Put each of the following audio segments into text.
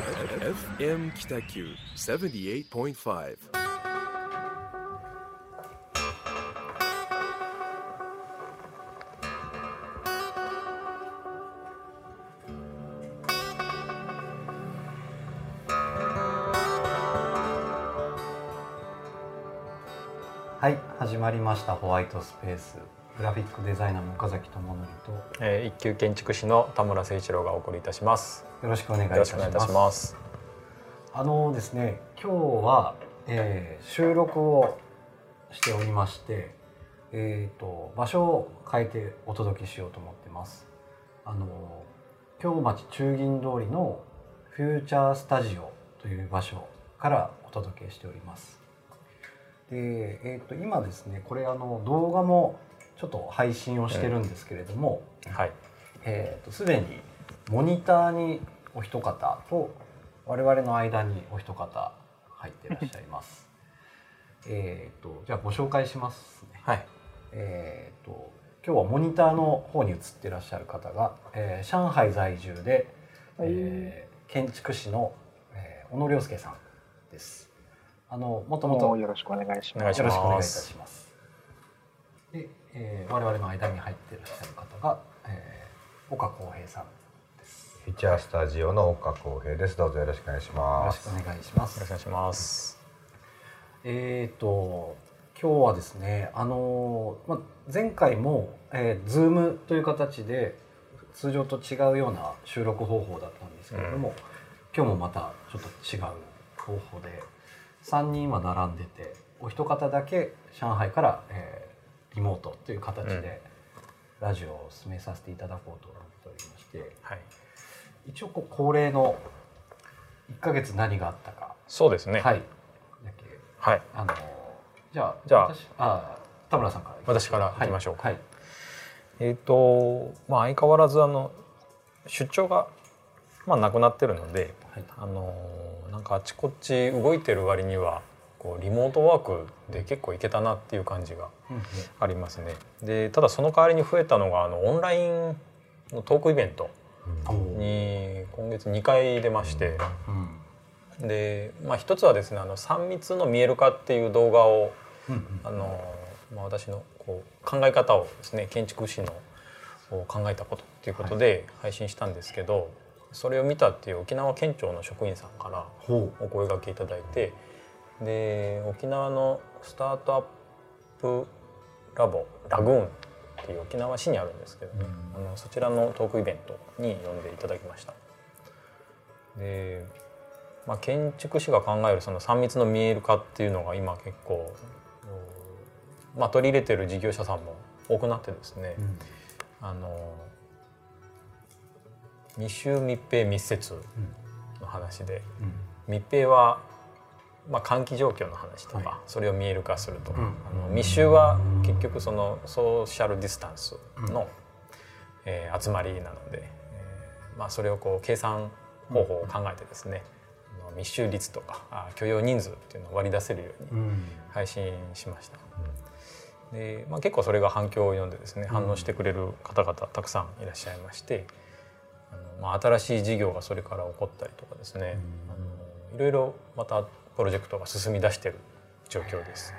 FM 北九78.5はい始まりましたホワイトスペース。グラフィックデザイナーの岡崎智則とえー一級建築士の田村誠一郎がお送りいたします。よろしくお願いいよたします。あのですね今日は、えー収録をしておりましてえー、と場所を変えてお届けしようと思ってますあの京町中銀通りのフューチャースタジオという場所からお届けしておりますで、えー、と今ですねこれあの動画もちょっと配信をしてるんですけれども、はい。えー、とすでにモニターにお一方と我々の間にお一方入ってらっしゃいます。えっとじゃあご紹介しますね。はい。えっ、と今日はモニターの方に映ってらっしゃる方が、えー上海在住で、えー建築士の、えー小野良介さんです。あのもともとよろしくお願いします。お願いしますよろしくお願いいたします。で、えー我々の間に入っていらっしゃる方が、えー岡浩平さんです。フィーチャースタジオの岡浩平です。どうぞよろしくお願いしよます。ろしくお願いしますよろしくお。願いします。えっ、と今日はですね、あのーまあ前回も、えー、ズームという形で通常と違うような収録方法だったんですけれども、今日もまたちょっと違う方法で3人は並んでてお一方だけ上海から、えーリモートという形でラジオを進めさせていただこうと思っておりましてはい。一応こう恒例の1ヶ月何があったか、そうですね。はい。だけはい。あのじゃあじゃあ私あ田村さんから私から行きましょう。かはい、はい。えっ、とまあ相変わらずあの出張がまあなくなってるので、はい。あのなんかあちこち動いてる割にはこうリモートワークで結構いけたなっていう感じがうんありますね。でただその代わりに増えたのがあのオンラインのトークイベントうん。に今月2回出まして、うんで、まあ、一つはですね「あの3密の見える化」っていう動画をうんあの、まあ、私のこう考え方をですね建築士の考えたことっていうことで配信したんですけど、それを見たっていう沖縄県庁の職員さんからほお声掛けいただいてで沖縄のスタートアップラボラグーンっていう沖縄市にあるんですけどね、あのそちらのトークイベントに呼んでいただきました。で、まあ、建築士が考えるその3密の見える化っていうのが今結構、うんまあ、取り入れてる事業者さんも多くなってですね、う、うん。あの密集密閉密接の話で、密閉は、まあ、換気状況の話とか、はい。それを見える化するとか、うん。あの密集は結局そのソーシャルディスタンスの、えー集まりなので、えーまあ、それをこう計算方法を考えてですね、あの密集率とかあ許容人数っていうのを割り出せるようにうん。配信しました。でまあ、結構それが反響を呼んでですね反応してくれる方々たくさんいらっしゃいまして、あのまあ、新しい事業がそれから起こったりとかですね、あのいろいろまたプロジェクトが進み出している状況です。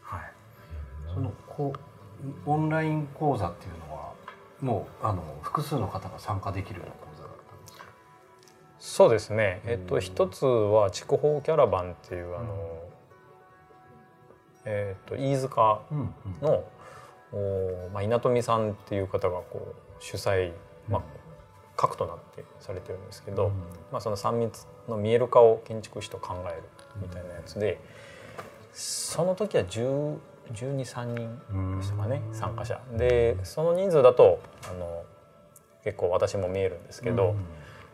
はい、そのこうオンライン講座っていうのはもうあの複数の方が参加できるような講座だったんですか？そうですね、えっと、一つは筑豊キャラバンっていうあの、えっと飯塚うんうん。の、おまあ、稲富さんっていう方がこう主催、まあ、核となってされてるんですけど、まあ、その3密の見える化を建築士と考えるみたいなやつでその時は10 12,3人でしたかね参加者。でその人数だとあの結構私も見えるんですけど、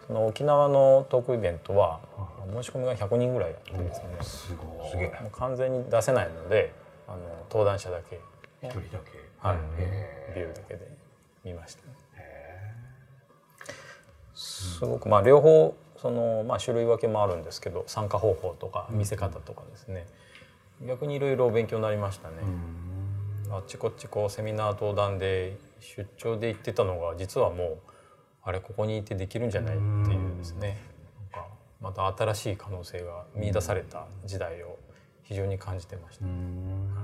その沖縄のトークイベントは申し込みが100人ぐらいあってですね。すごい。完全に出せないのであの登壇者だけ。一人だけ。はい、へビューだけで見ましたね。すごくまあ両方その、まあ、種類分けもあるんですけど参加方法とか見せ方とかですね、逆にいろいろ勉強になりましたね。あっちこっちこうセミナー登壇で出張で行ってたのが実はもうあれここにいてできるんじゃないっていうですね。なんかまた新しい可能性が見出された時代を非常に感じてました、うん。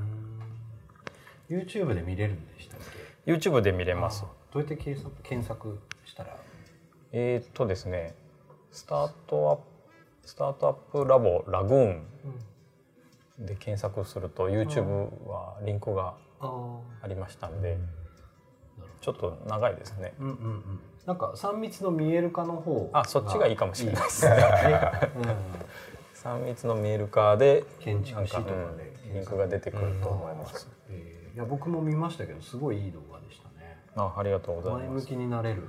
YouTube で見れるんでしたっけ？YouTube で見れます。あどうやって検索検索したら？えーっとですねスタートアップスタートアップラボラグーンで検索すると YouTube はリンクがあありましたんでちょっと長いですね。うんうんうん。なんか3密の見える化の方あそっちがいいかもしれないです。ね。ね、3密の見える化で建築士とかでリンクが出てくると思います、えーいや僕も見ましたけどすごいいい動画でしたね。あありがとうございます。前向きになれる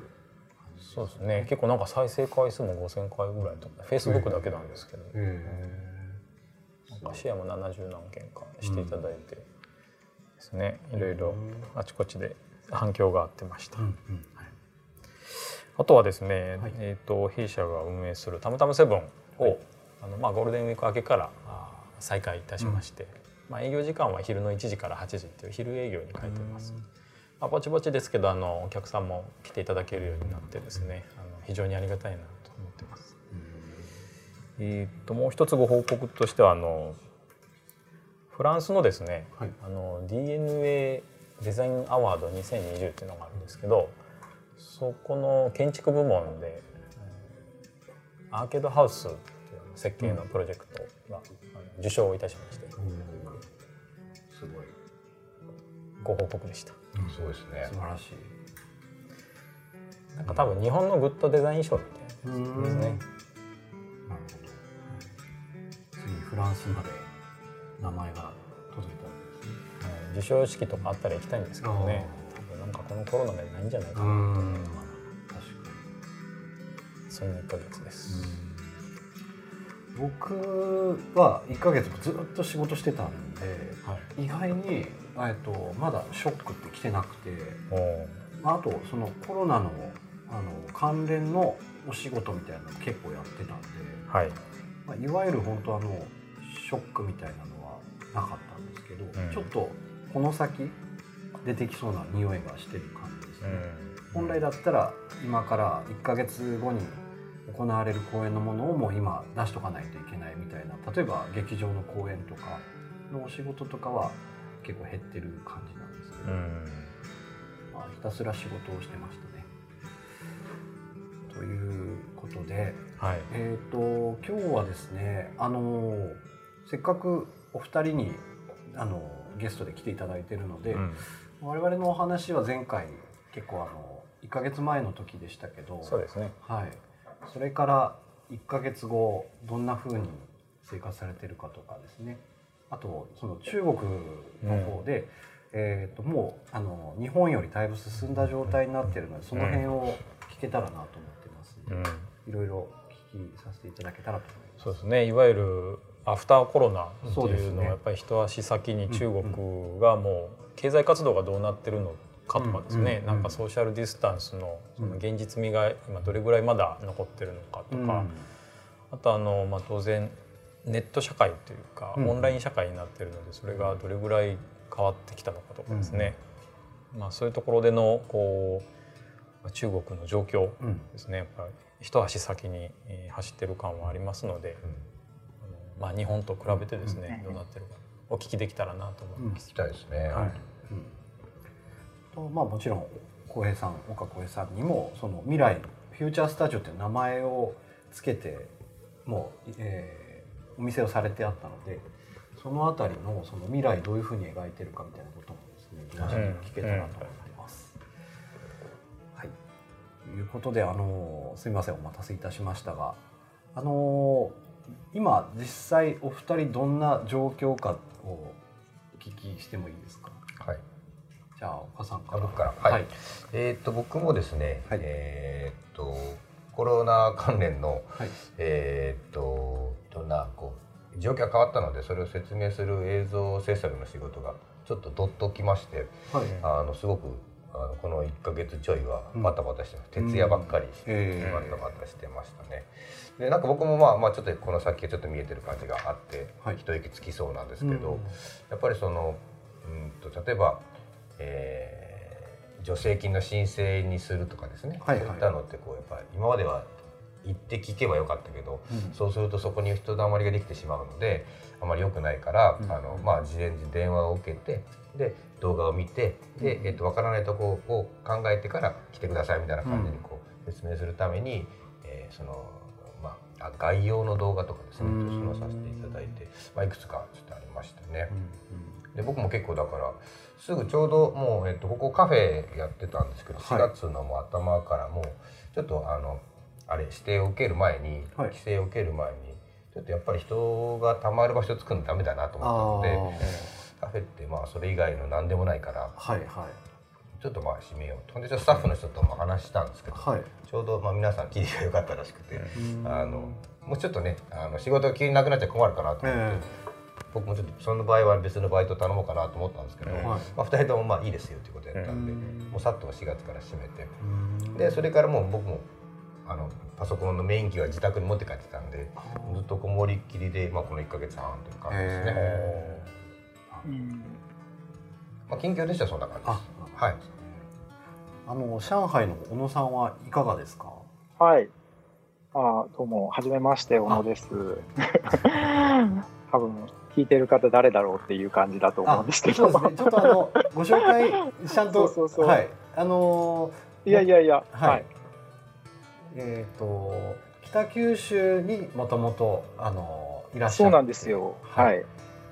そうですね。結構なんか再生回数も5000回ぐらいとか Facebook だけなんですけど、えなんかシェアも70何件かしていただいてですね、いろいろあちこちで反響があってました、うんうんはい。あとはですね、はい。えー、と弊社が運営する「たむたむセブンを、あのまあ、ゴールデンウィーク明けから再開いたしまして、まあ、営業時間は昼の1時から8時っていう昼営業に変えてます。まあ、ぼちぼちですけどあのお客さんも来ていただけるようになってですねあの非常にありがたいなと思ってます。えー、ともう一つご報告としてはあのフランスのですね、はい。あの DNA デザインアワード2020っていうのがあるんですけどそこの建築部門でえーアーケードハウスっていう設計のプロジェクトが、受賞をいたしまして。すごい。ご報告でした。すごいですね。素晴らしい。なんか多分日本のグッドデザイン賞みたいなやつですね。なるほど。次フランスまで名前が届いたんですね。はい。授賞式とかあったら行きたいんですけどね。多分なんかこのコロナでないんじゃないかな。と思って確かそんな1ヶ月です。に僕は1ヶ月ずっと仕事してたんではい、意外に、えっと、まだショックって来てなくて。まああとそのコロナのあの関連のお仕事みたいなの結構やってたんで、はい、まあ、いわゆる本当あのショックみたいなのはなかったんですけど、ん。ちょっとこの先出てきそうな匂いがしてる感じですね、本来だったら今から1ヶ月後に行われる公演のものをもう今出しとかないといけないみたいな。例えば劇場の公演とかのお仕事とかは結構減ってる感じなんですけど、うん。まあ、ひたすら仕事をしてましたね。ということで、はい、えっ、と今日はですねあのせっかくお二人にあのゲストで来ていただいているので、うん。我々のお話は前回結構あの1ヶ月前の時でしたけどそうですね。はい、それから1ヶ月後どんな風に生活されてるかとかですねあとその中国の方で、えー、ともうあの日本よりだいぶ進んだ状態になってるのでその辺を聞けたらなと思ってますので、うん、いろいろ聞きさせていただけたらと思います。そうですね。いわゆるアフターコロナっていうのはやっぱり一足先に中国がもう経済活動がどうなってるのかとかですね、うん。なんかソーシャルディスタンスのその現実味が今どれぐらいまだ残ってるのかとか、あとあの、まあ、当然ネット社会というか、うんオンライン社会になってるのでそれがどれぐらい変わってきたのかとかですね、まあ、そういうところでのこう中国の状況うん。ですね。やっぱり一足先にえー走ってる感はありますので、まあ、日本と比べてですね、どうなってるかお聞きできたらなと思います。聞きたいですね。はい。とまあもちろん浩平さん岡浩平さんにもその未来フューチャースタジオっていう名前をつけてもう、えーお店をされてあったのでそのあたりのその未来どういうふうに描いてるかみたいなこともですね皆さんに聞けたらと思ってます。はい。ということであのすみませんお待たせいたしましたがあの今実際お二人どんな状況かをお聞きしてもいいですか？はい。じゃあ岡さんから。あ僕から。はい。えーっと僕もですね、はい。えーっとコロナ関連のはい。えーっといろんなこう状況が変わったのでそれを説明する映像制作の仕事がちょっとどっときましてはい。あのすごくあのこの1ヶ月ちょいはうん。バタバタしてます、徹夜ばっかりして、えバタバタしてましたね。でなんか僕もまあまあちょっとこの先がちょっと見えてる感じがあって、はい。一息つきそうなんですけど、うん。やっぱりそのうんと例えば、えー助成金の申請にするとかですね、はいはい。そういったのってこうやっぱり今までは行って聞けばよかったけど、うん。そうするとそこに人だまりができてしまうのであまり良くないから、うん。あのまあ、事前に電話を受けてで動画を見てで、えっと分からないところを考えてから来てくださいみたいな感じにこう説明するために、えーそのまあ、あ概要の動画とかですねうん。そのさせていただいて、まあ、いくつかちょっとありましたね。うんで僕も結構だからすぐちょうどもう、えっと、ここカフェやってたんですけどはい。4月のもう頭からもうちょっとあのあれ指定を受ける前に、はい。規制を受ける前にちょっとやっぱり人がたまる場所を作るのダメだなと思ったのでカフェってまあそれ以外の何でもないからはいはい。ちょっとまあ閉めようと。ほんでちょっとスタッフの人とも話したんですけど、はい。ちょうどまあ皆さん切りが良かったらしくて、うん。あのもうちょっとねあの仕事が急になくなっちゃ困るかなと思って。え僕もちょっとその場合は別のバイト頼もうかなと思ったんですけど、うんまあ、2人ともまあいいですよということやったんで、うん。もうさっと4月から閉めてえでそれからもう僕もあのパソコンのメイン機は自宅に持って帰ってたんでずっとこもりっきりで、まあ、この1か月半という感じですね、まあ、近況でしたらそんな感じです。あ。はい。あの上海の小野さんはいかがですか？はい。あどうも、はじめまして、小野です。多分、聞いてる方誰だろうっていう感じだと思うんですけど。そうですね。ちょっとあのご紹介ちゃんとそうそうそう。はい。あのいやいやいや、はい。はい。えっ、と北九州にもともとあのいらっしゃるそうなんですよ。はい。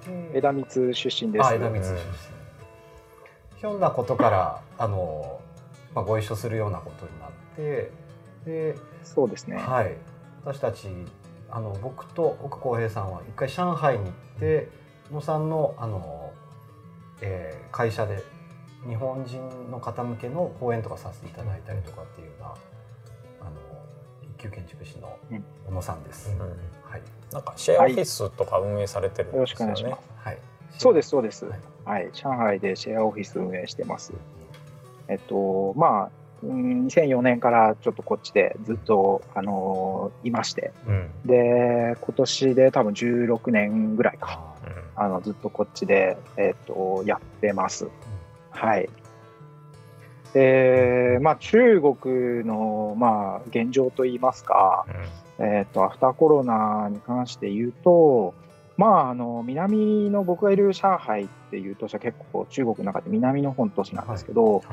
で枝光出身です。あ枝光出身、ひょんなことからあの、まあ、ご一緒するようなことになってで、そうですね。はい、私たちあの僕と奥浩平さんは一回上海に行って野さんのあの、えー会社で日本人の方向けの講演とかさせていただいたりとかっていうような級建築士のうん小野さんです。うんはい、なんかシェアオフィスとか運営されてるんよろですよねしくお願いしま。す。はい、そうです、そうですはい。はい。上海でシェアオフィス運営してます。えっと、まあ、うん2004年からちょっとこっちでずっと、あのいまして、うんで、今年で多分16年ぐらいか。あうんあのずっとこっちで、えっとやってます。はい。で、まあ、中国の、まあ、現状といいますか、えっとアフターコロナに関して言うと、まあ、あの南の僕がいる上海っていう都市は結構中国の中で南の方の都市なんですけど、はい。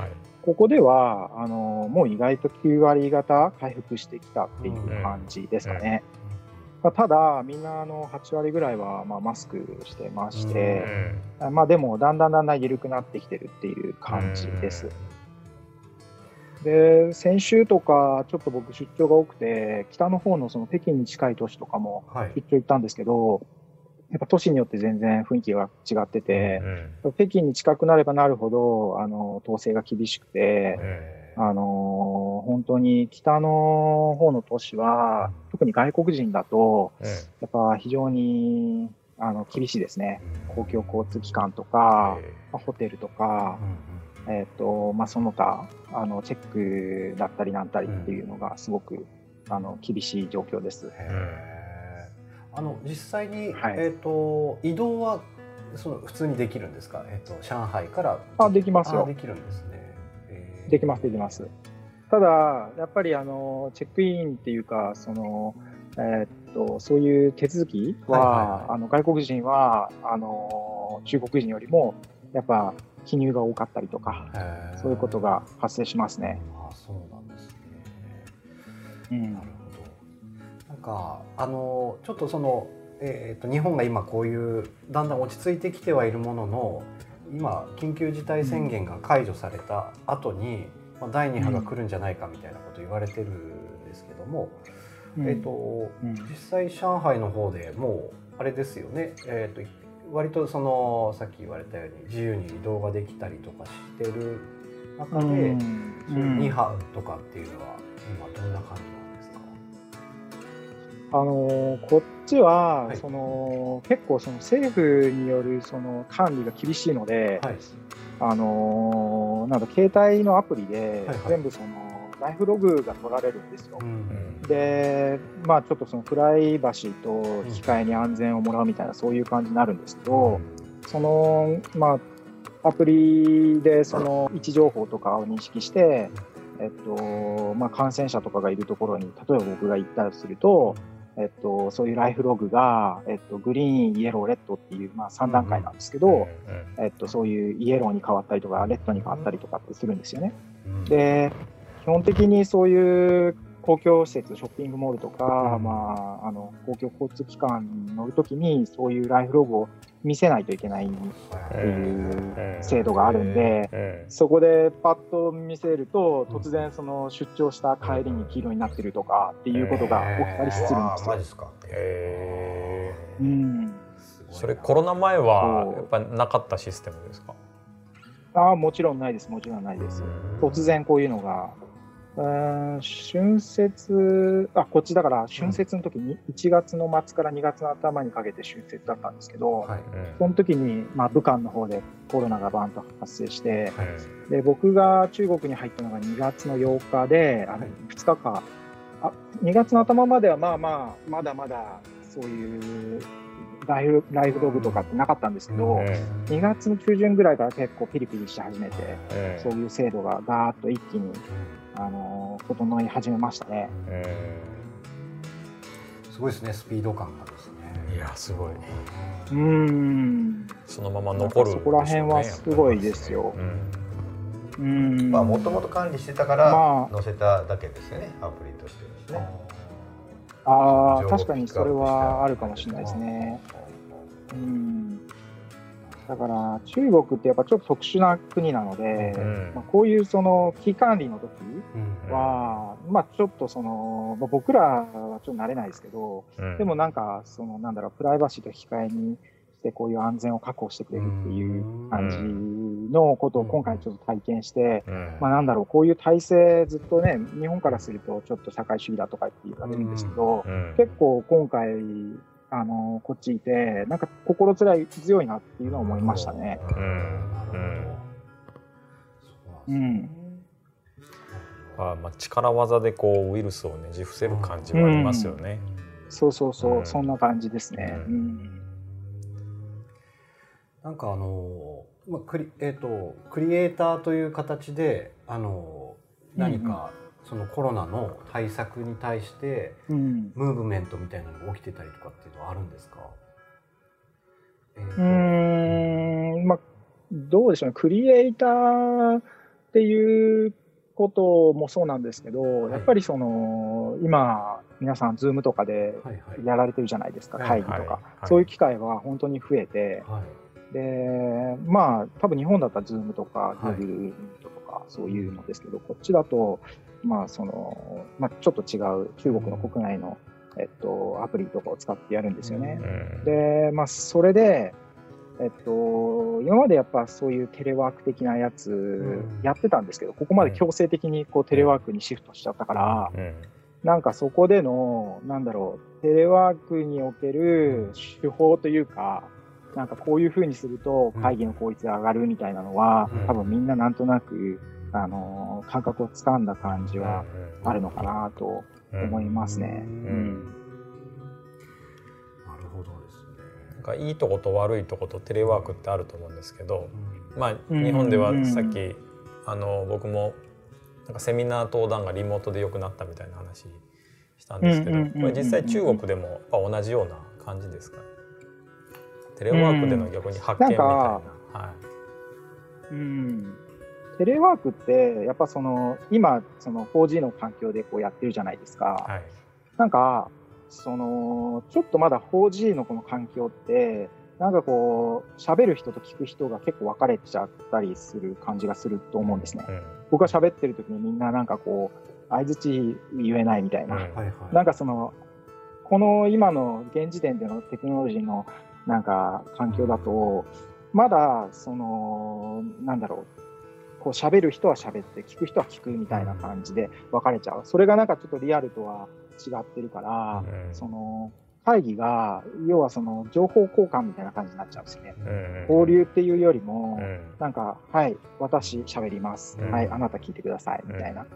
ここではあのもう意外と9割方回復してきたっていう感じですかね。まあ、ただ、みんなあの8割ぐらいはまあマスクしてまして、まあでもだんだんだんだん緩くなってきてるっていう感じです。で、先週とかちょっと僕出張が多くて、北の方のその北京に近い都市とかもはい。出張行ったんですけど、やっぱ都市によって全然雰囲気が違ってて、北京に近くなればなるほど、あの、統制が厳しくて、えあの本当に北の方の都市は、特に外国人だと、やっぱ非常にあの厳しいですね。公共交通機関とか、まあホテルとか、えっ、と、まあ、その他、あの、チェックだったりなんたりっていうのがすごく、あの、厳しい状況です。あの実際に、はいえっ、と移動はその普通にできるんですか？えっ、と上海からあできますよあできるんですね。えーできます、できます。ただ、やっぱりあの、チェックインっていうか、その、えーっと、そういう手続きは、あの、外国人は、あの、中国人よりも、やっぱ、記入が多かったりとか、そういうことが発生しますね。あそうなんですね。うんなるほど。なんかあのちょっとそのえっ、と日本が今こういうだんだん落ち着いてきてはいるものの今緊急事態宣言が解除された後に、まあ、第2波が来るんじゃないかみたいなこと言われてるんですけども、うんえっ、とうん実際上海の方でもうあれですよね、えー、と割とそのさっき言われたように自由に移動ができたりとかしてる中で、うん。そういう2波とかっていうのは今どんな感じなんですか、あのこっちは、はい。その結構その政府によるその管理が厳しいので、はい。あのなんだ携帯のアプリではいはい。全部そのライフログが取られるんですよ。うん。で、まあちょっとそのプライバシーと引き換えに安全をもらうみたいなそういう感じになるんですけど、その、まあアプリでその位置情報とかを認識して、えっとまあ、感染者とかがいるところに例えば僕が行ったとすると、えっと、そういうライフログが、えっと、グリーン、イエロー、レッドっていう、まあ、3段階なんですけど、えっと、そういうイエローに変わったりとか、レッドに変わったりとかってするんですよね。で、基本的にそういう公共施設、ショッピングモールとか、まあ、あの公共交通機関に乗るときに、そういうライフログを見せないといけないっていう制度があるんで、そこでパッと見せると、突然その出張した帰りに黄色になってるとかっていうことが起きたりするんですよ。ですか。へうん、それコロナ前はやっぱなかったシステムですか？ああもちろんないですもちろんないです。突然こういうのがうん春節あこっちだから春節の時に1月の末から2月の頭にかけて春節だったんですけど、はい、その時に、まあ、武漢の方でコロナがバンと発生して、はい、で僕が中国に入ったのが2月の8日であの2日か。あ2月の頭まではまあまあまだまだそういうライフライフログとかってなかったんですけど、2月の中旬ぐらいから結構ピリピリし始めて、そういう制度がガーッと一気にあの整い始めましたね。すごいですねスピード感がですね。いやすごい。うん。そのまま残る、ね、そこら辺はすごいですよ。うん。まあもともと管理してたから載せただけですね、まあ、アプリとしてですね。ああ確かにそれはあるかもしれないですね。うんだから中国ってやっぱちょっと特殊な国なので、うん、まあ、こういうその危機管理の時は、うん、まあちょっとその、まあ、僕らはちょっと慣れないですけど、うん、でもなんかそのなんだろうプライバシーと引き換えにしてこういう安全を確保してくれるっていう感じのことを今回ちょっと体験して、まあなんだろうこういう体制ずっとね日本からするとちょっと社会主義だとかって言われるんですけど、結構今回あのこっちいてなんか心強い強いなっていうのは思いましたね。うん、あまあ力技でこうウイルスをねじ伏せる感じはありますよね。うん、そうそうそう、うん、そんな感じですね。うん、なんかあのまあクリえっ、ー、とクリエイターという形であの何かそのコロナの対策に対して、ムーブメントみたいなのが起きてたりとかっていうのはあるんですか、えー、うん。まあどうでしょうね。クリエイターっていうこともそうなんですけど、はい、やっぱりその今皆さんズームとかでやられてるじゃないですか、はいはい、会議とか、そういう機会は本当に増えて、でまあ多分日本だったらズームとか Google とかそういうのですけど、こっちだとまあそのまあ、ちょっと違う中国の国内の、えっと、アプリとかを使ってやるんですよね。で、まあ、それで、えっと、今までやっぱそういうテレワーク的なやつやってたんですけど、ここまで強制的にこうテレワークにシフトしちゃったから、なんかそこでの、なんだろう、テレワークにおける手法というか、なんかこういうふうにすると会議の効率が上がるみたいなのは、多分みんななんとなくあの感覚をつかんだ感じはあるのかなと思いますね。なるほどですね。なんかいいとこと悪いとことテレワークってあると思うんですけど、まあ日本ではさっき、あの僕もなんかセミナー登壇がリモートで良くなったみたいな話したんですけど、これ実際中国でもやっぱ同じような感じですかね。テレワークでの逆に発見みたいな。はい。うんテレワークってやっぱその今その 4G の環境でこうやってるじゃないですか。はい、なんかそのちょっとまだ 4G のこの環境ってなんかこう喋る人と聞く人が結構分かれちゃったりする感じがすると思うんですね。うん、僕が喋ってる時にみんななんかこう相づち言えないみたいな、うん、なんかそのこの今の現時点でのテクノロジーのなんか環境だとまだそのなんだろう。こう喋る人は喋って聞く人は聞くみたいな感じで分かれちゃう。それがなんかちょっとリアルとは違ってるから、うん、その会議が要はその情報交換みたいな感じになっちゃうんですよね、うん、交流っていうよりも、うん、なんか「はい私喋ります、はいあなた聞いてください」みたいな。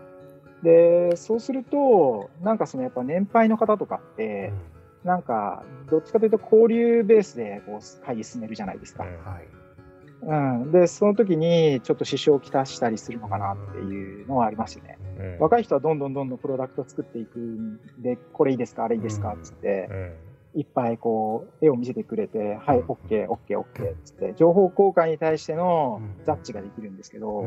でそうするとなんかそのやっぱ年配の方とかって、なんかどっちかというと交流ベースでこう会議進めるじゃないですか。はい。うん、でその時にちょっと支障をきたしたりするのかなっていうのはありますよね、うん、若い人はどんどんどんどんプロダクト作っていくんでこれいいですか？あれいいですか？っつって、いっぱいこう絵を見せてくれて、はい、OK、OK、OK っつって、情報交換に対してのジャッジができるんですけど、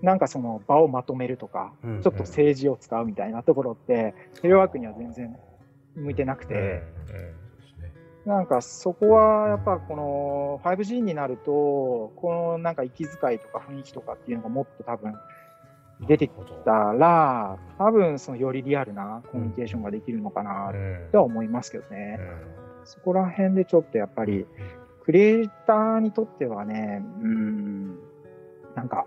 なんかその場をまとめるとか、ちょっと政治を使うみたいなところって、テレワークには全然向いてなくて、なんかそこはやっぱこの 5G になると、このなんか息遣いとか雰囲気とかっていうのがもっと多分出てきたら、多分そのよりリアルなコミュニケーションができるのかなとは思いますけどね。そこら辺でちょっとやっぱり、クリエイターにとってはね、うん、なんか、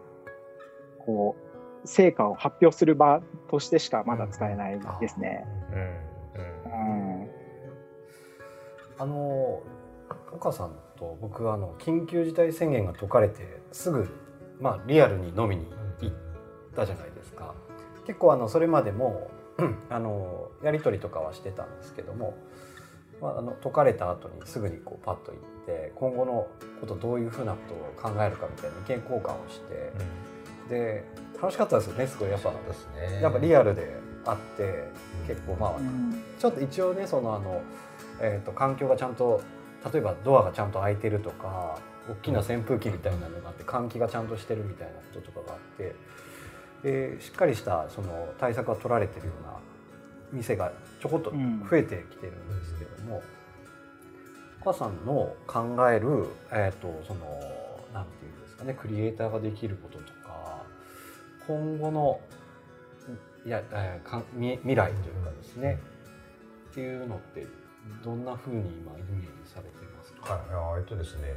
こう、成果を発表する場としてしかまだ使えないですね。あの岡さんと僕あの緊急事態宣言が解かれてすぐ、まあ、リアルに飲みに行ったじゃないですか。結構あのそれまでも あのやり取りとかはしてたんですけども、まあ、あの解かれた後にすぐにこうパッと行って今後のことどういうふうなことを考えるかみたいな意見交換をして、うん、で楽しかったですよねすごい。やっぱですね。やっぱリアルであって結構まあ、うん、ちょっと一応ねそのあの、えーと、環境がちゃんと例えばドアがちゃんと開いてるとか大きな扇風機みたいなのがあって換気がちゃんとしてるみたいなこととかがあってでしっかりしたその対策が取られてるような店がちょこっと増えてきてるんですけども、うん、お母さんの考える、えーと、そのなんていうんですかねクリエイターができることとか今後のいや、えー、か未未来というかですね、っていうのってどんなふうに今イメージされてますか、はい、えっとですね。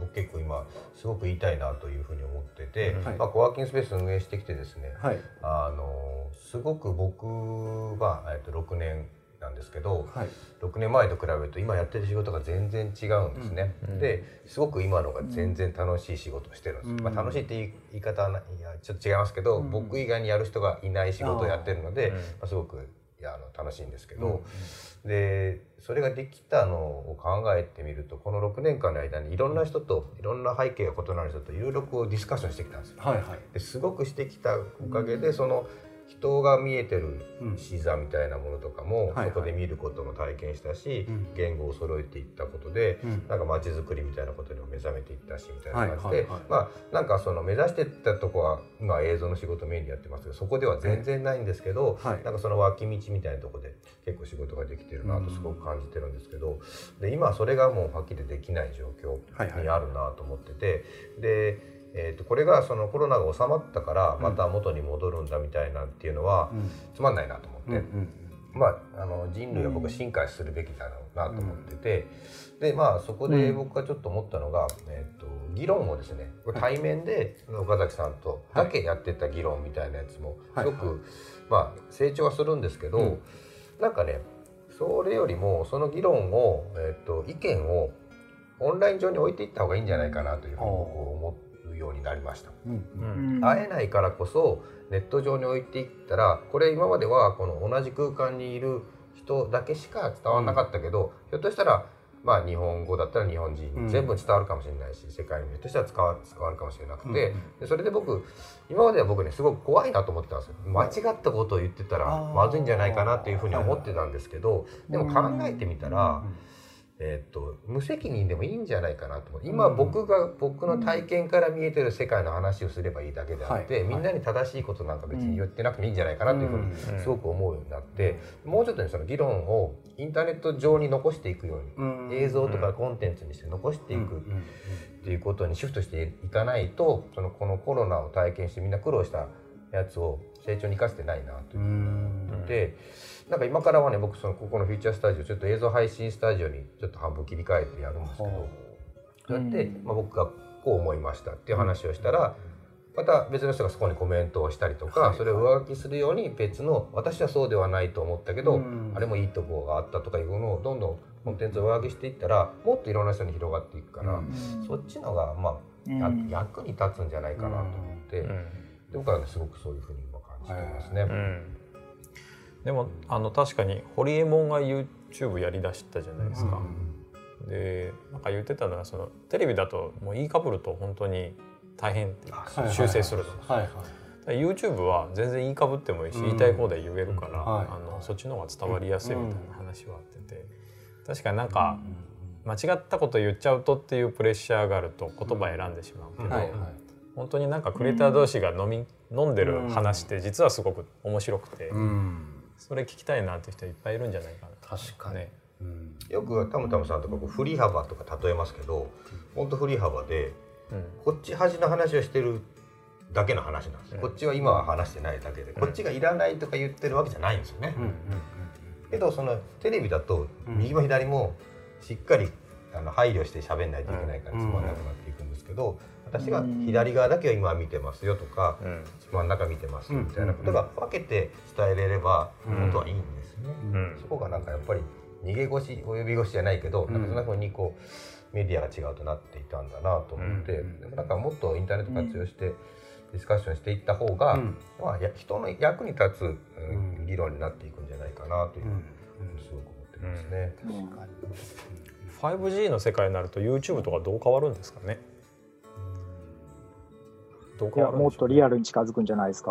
僕結構今すごく言いたいなというふうに思ってて、はい、まあ、コワーキングスペース運営してきてですね、はい、あのすごく僕が、えっと、6年なんですけど、はい、6年前と比べると今やってる仕事が全然違うんですね。うん、ですごく今のが全然楽しい仕事をしてるんです。うん、まあ、楽しいって言い方はいやちょっと違いますけど、うん、僕以外にやる人がいない仕事をやってるので、まあ、すごくいやあの楽しいんですけど、でそれができたのを考えてみるとこの6年間の間にいろんな人といろんな背景が異なる人といろいろこうディスカッションしてきたんですよ。はいはい、ですごくしてきたおかげでその人が見えてる視座みたいなものとかも、そこで見ることも体験したし、言語を揃えていったことで、なんか街づくりみたいなことにも目覚めていったしみたいな感じで、まあなんかその目指してったとこは今映像の仕事メインでやってますけどそこでは全然ないんですけど、なんかその脇道みたいなとこで結構仕事ができてるなとすごく感じてるんですけど、で今それがもうはっきりできない状況にあるなと思ってて、でえー、とこれがそのコロナが収まったからまた元に戻るんだみたいなっていうのはつまんないなと思って、まあ、あの人類は僕は進化するべきだろうなと思ってて、でまあそこで僕がちょっと思ったのが、えー、と議論をですね対面で岡崎さんとだけやってた議論みたいなやつもすごく、まあ、成長はするんですけど、うなんかねそれよりもその議論を、えー、と意見をオンライン上に置いていった方がいいんじゃないかなというふうに僕思って。ようになりました、うん。会えないからこそネット上に置いていったらこれ今まではこの同じ空間にいる人だけしか伝わらなかったけど、ひょっとしたらまあ日本語だったら日本人全部伝わるかもしれないし、世界にひょっとしたら伝わ伝わるかもしれなくて、でそれで僕今までは僕ねすごく怖いなと思ってたんですよ。間違ったことを言ってたらまずいんじゃないかなっていうふうに思ってたんですけどでも考えてみたら。えーと、無責任でもいいんじゃないかなと思う。今僕が、僕の体験から見えてる世界の話をすればいいだけであって、みんなに正しいことなんか別に言ってなくてもいいんじゃないかなというふうにすごく思うようになって、もうちょっとねその議論をインターネット上に残していくように、映像とかコンテンツにして残していくっていうことにシフトしていかないとそのこのコロナを体験してみんな苦労したやつを成長に生かしてないなというふうに思って。なんか今からはね僕そのここのフューチャースタジオちょっと映像配信スタジオにちょっと半分切り替えてやるんですけどそうやって、まあ、僕がこう思いましたっていう話をしたら、また別の人がそこにコメントをしたりとか、それを上書きするように別の私はそうではないと思ったけど、あれもいいとこがあったとかいうのをどんどんコンテンツを上書きしていったらもっといろんな人に広がっていくから、そっちのがまあ、役に立つんじゃないかなと思って、で僕はねすごくそういうふうに今感じてますね。でもあの確かにホリエモンが YouTube やりだしたじゃないですか。でなんか言ってたのはそのテレビだともう言いかぶると本当に大変って修正するの。はいはい。YouTube は全然言いかぶってもいいし、うん言いたい放題言えるから、うんはいあのそっちの方が伝わりやすいみたいな話はあってて、確かになんか間違ったこと言っちゃうとっていうプレッシャーがあると言葉選んでしまうけど、はいはい。本当になんかクリエイター同士が飲み、飲んでる話って実はすごく面白くて、うん。それ聞きたいなっていう人いっぱいいるんじゃないかな。確かに。ね。うん。よくタムタムさんとかこう振り幅とか例えますけど本当振り幅でうん。こっち端の話をしてるだけの話なんですよ、うん。こっちは今は話してないだけで、こっちがいらないとか言ってるわけじゃないんですよね、うんうんけどそのテレビだとうん。右も左もしっかりあの配慮して喋んないといけないからうんつまんなくなっていくんですけど、私が左側だけを今見てますよとか、うん。真ん中見てますよみたいなことうんが分けて伝えれればうん。本当はいいんですね。うん。そこがなんかやっぱり逃げ腰及び腰じゃないけど、うん。なんかそんな風にこうメディアが違うとなっていたんだなと思って、うん。でもなんかもっとインターネット活用してディスカッションしていった方が、うん。まあ、や人の役に立つ、議論になっていくんじゃないかなというう、ん。すごく思ってますね。うん。確かに。5G の世界になると YouTube とかどう変わるん。ですかねどういやもっとリアルに近づくんじゃないですか？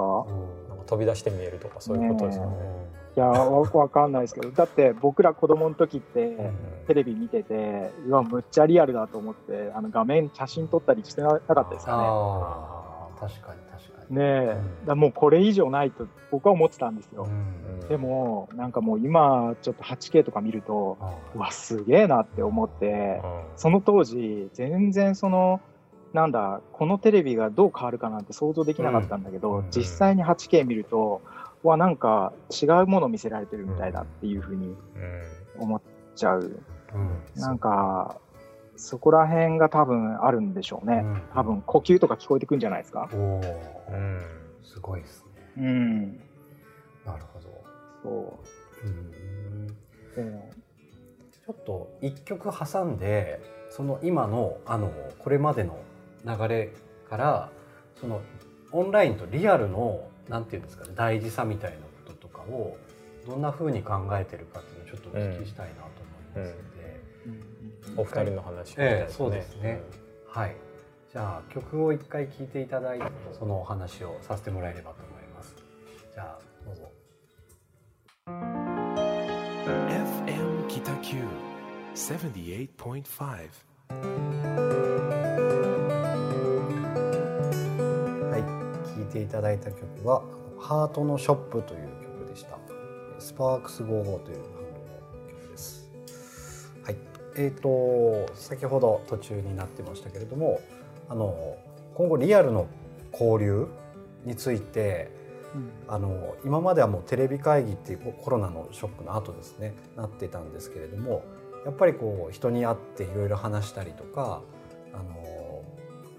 なんか飛び出して見えるとかそういうことですよね。いやわわかんないですけど。だって僕ら子供の時ってテレビ見ててうわむっちゃリアルだと思ってあの画面写真撮ったりしてなかったですかああ確かに確かに。ね。ねえ、だからもうこれ以上ないと僕は思ってたんですよ。うん。でもなんかもう今ちょっと 8K とか見るとあうわすげえなって思ってうん。その当時全然そのなんだこのテレビがどう変わるかなんて想像できなかったんだけど、うん実際に 8K 見るとうわなんか違うもの見せられてるみたいだっていうふうにうん思っちゃう。うんなんかそこら辺が多分あるんでしょうね。うん多分呼吸とか聞こえてくんじゃないですか。おおうんすごいですねうん。なるほどそうんう。でちょっと一曲挟んでその今のあのこれまでの流れからそのオンラインとリアルのなんていうんですかね大事さみたいなこととかをどんな風に考えてるかっていうのをちょっとお聞きしたいなと思いますので、お二人の話みたいええそうですね。はい。じゃあ曲を一回聴いていただいてそのお話をさせてもらえればと思います。じゃあどうぞ。FM Kitaku 78.5い、ていただいた曲は「ハートのショップ」という曲でした。スパークス55というバンドの曲です。はい、えーと先ほど途中になってましたけれども、あの今後リアルの交流についてうんあの今まではもうテレビ会議っていうココロナのショックの後ですねなってたんですけれどもやっぱりこう人に会っていろいろ話したりとかあの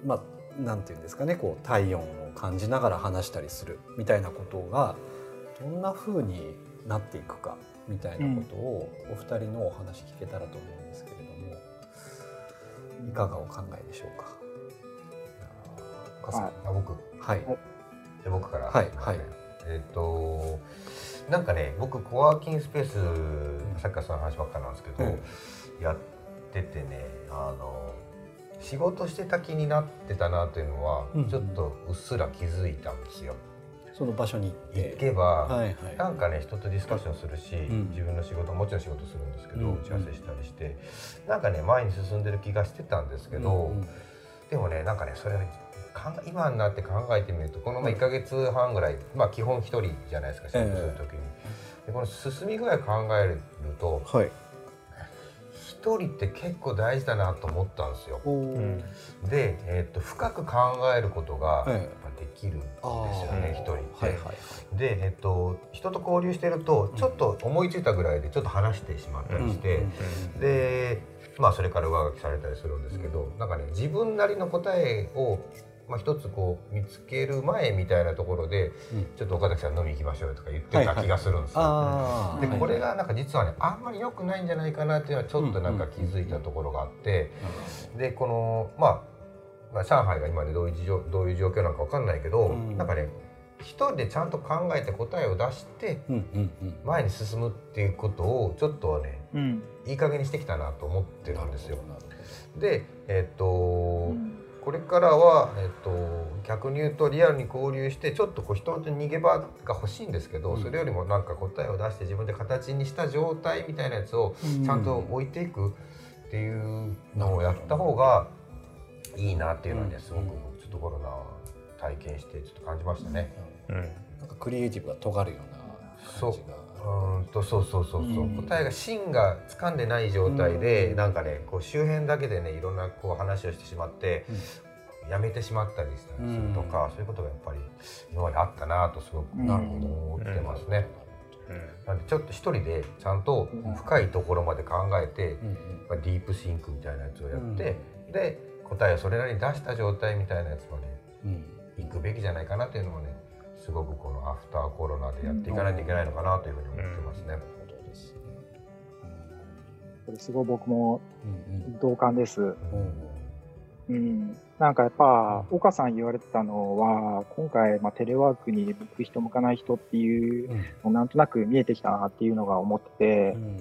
まあなんていうんですかねこう体温を感じながら話したりするみたいなことがどんな風になっていくかみたいなことをお二人のお話聞けたらと思うんですけれどもいかがお考えでしょうか？はいあ僕？はい、で僕から、はいはい。えっ、となんかね僕コワーキングスペース、さっきからその話ばっかなんですけど、うん。やっててねあの仕事してた気になってたなというのは、うんちょっとうっすら気づいたんですよ。その場所に行って。行けば、はいはい。なんかね人とディスカッションするし、ん。自分の仕事もちろん仕事するんですけど、うん打ち合わせしたりしてなんかね前に進んでる気がしてたんですけど、うんうん。でもねなんかねそれ今になって考えてみるとこのまあ1か月半ぐらい、まあ基本一人じゃないですか仕事する時に、でこの進み具合考えるとはい。一人って結構大事だなと思ったんですよ。うん。で、えっと深く考えることがええ。やっぱできるんですよね一人って。はいはいはい。で、えっと、人と交流してるとちょっと思いついたぐらいでちょっと話してしまったりして、うんで、まあ、それから上書きされたりするんですけど、なんかね自分なりの答えを、まあ、一つこう見つける前みたいなところで、うんちょっと岡崎さん飲み行きましょうよとか言ってた気がするんですよ。でああ。これがなんか実はねあんまり良くないんじゃないかなっていうのはちょっとなんか気づいたところがあってでこのまあまあ上海が今でどういう事情どういう状況なのかわかんないけど、うんなんかね一人でちゃんと考えて答えを出してうんうんうん。前に進むっていうことをちょっとはねうんいい加減にしてきたなと思ってるんですよ。でえっ、と、うんこれからは、えっと、逆に言うとリアルに交流してちょっとこう人と逃げ場が欲しいんですけど、うん。それよりもなんか答えを出して自分で形にした状態みたいなやつをちゃんと置いていくっていうのをやった方がいいなっていうのはねすごくちょっとコロナ体験してちょっと感じましたね。うん。なんかクリエイティブが尖るような感じがうーんとそうそうそうそう、うん。答えが芯が掴んでない状態で、なんかねこう周辺だけでねいろんなこう話をしてしまって、やめてしまったりするとか、そういうことがやっぱり今まであったなとすごく思ってますね。うん。なんでちょっと一人でちゃんと深いところまで考えて、うん。うんまあ、 deep think みたいなやつをやって、で答えをそれなりに出した状態みたいなやつまでうん。行くべきじゃないかなというのもねすごくこのアフターコロナでやっていかないといけないのかなというふうに思ってますね。なるほどですねこれすごい僕もうん同感です。うんうん。なんかやっぱ、岡さん言われてたのは、今回、まあ、テレワークに向く人向かない人っていううんのなんとなく見えてきたなっていうのが思ってて、うん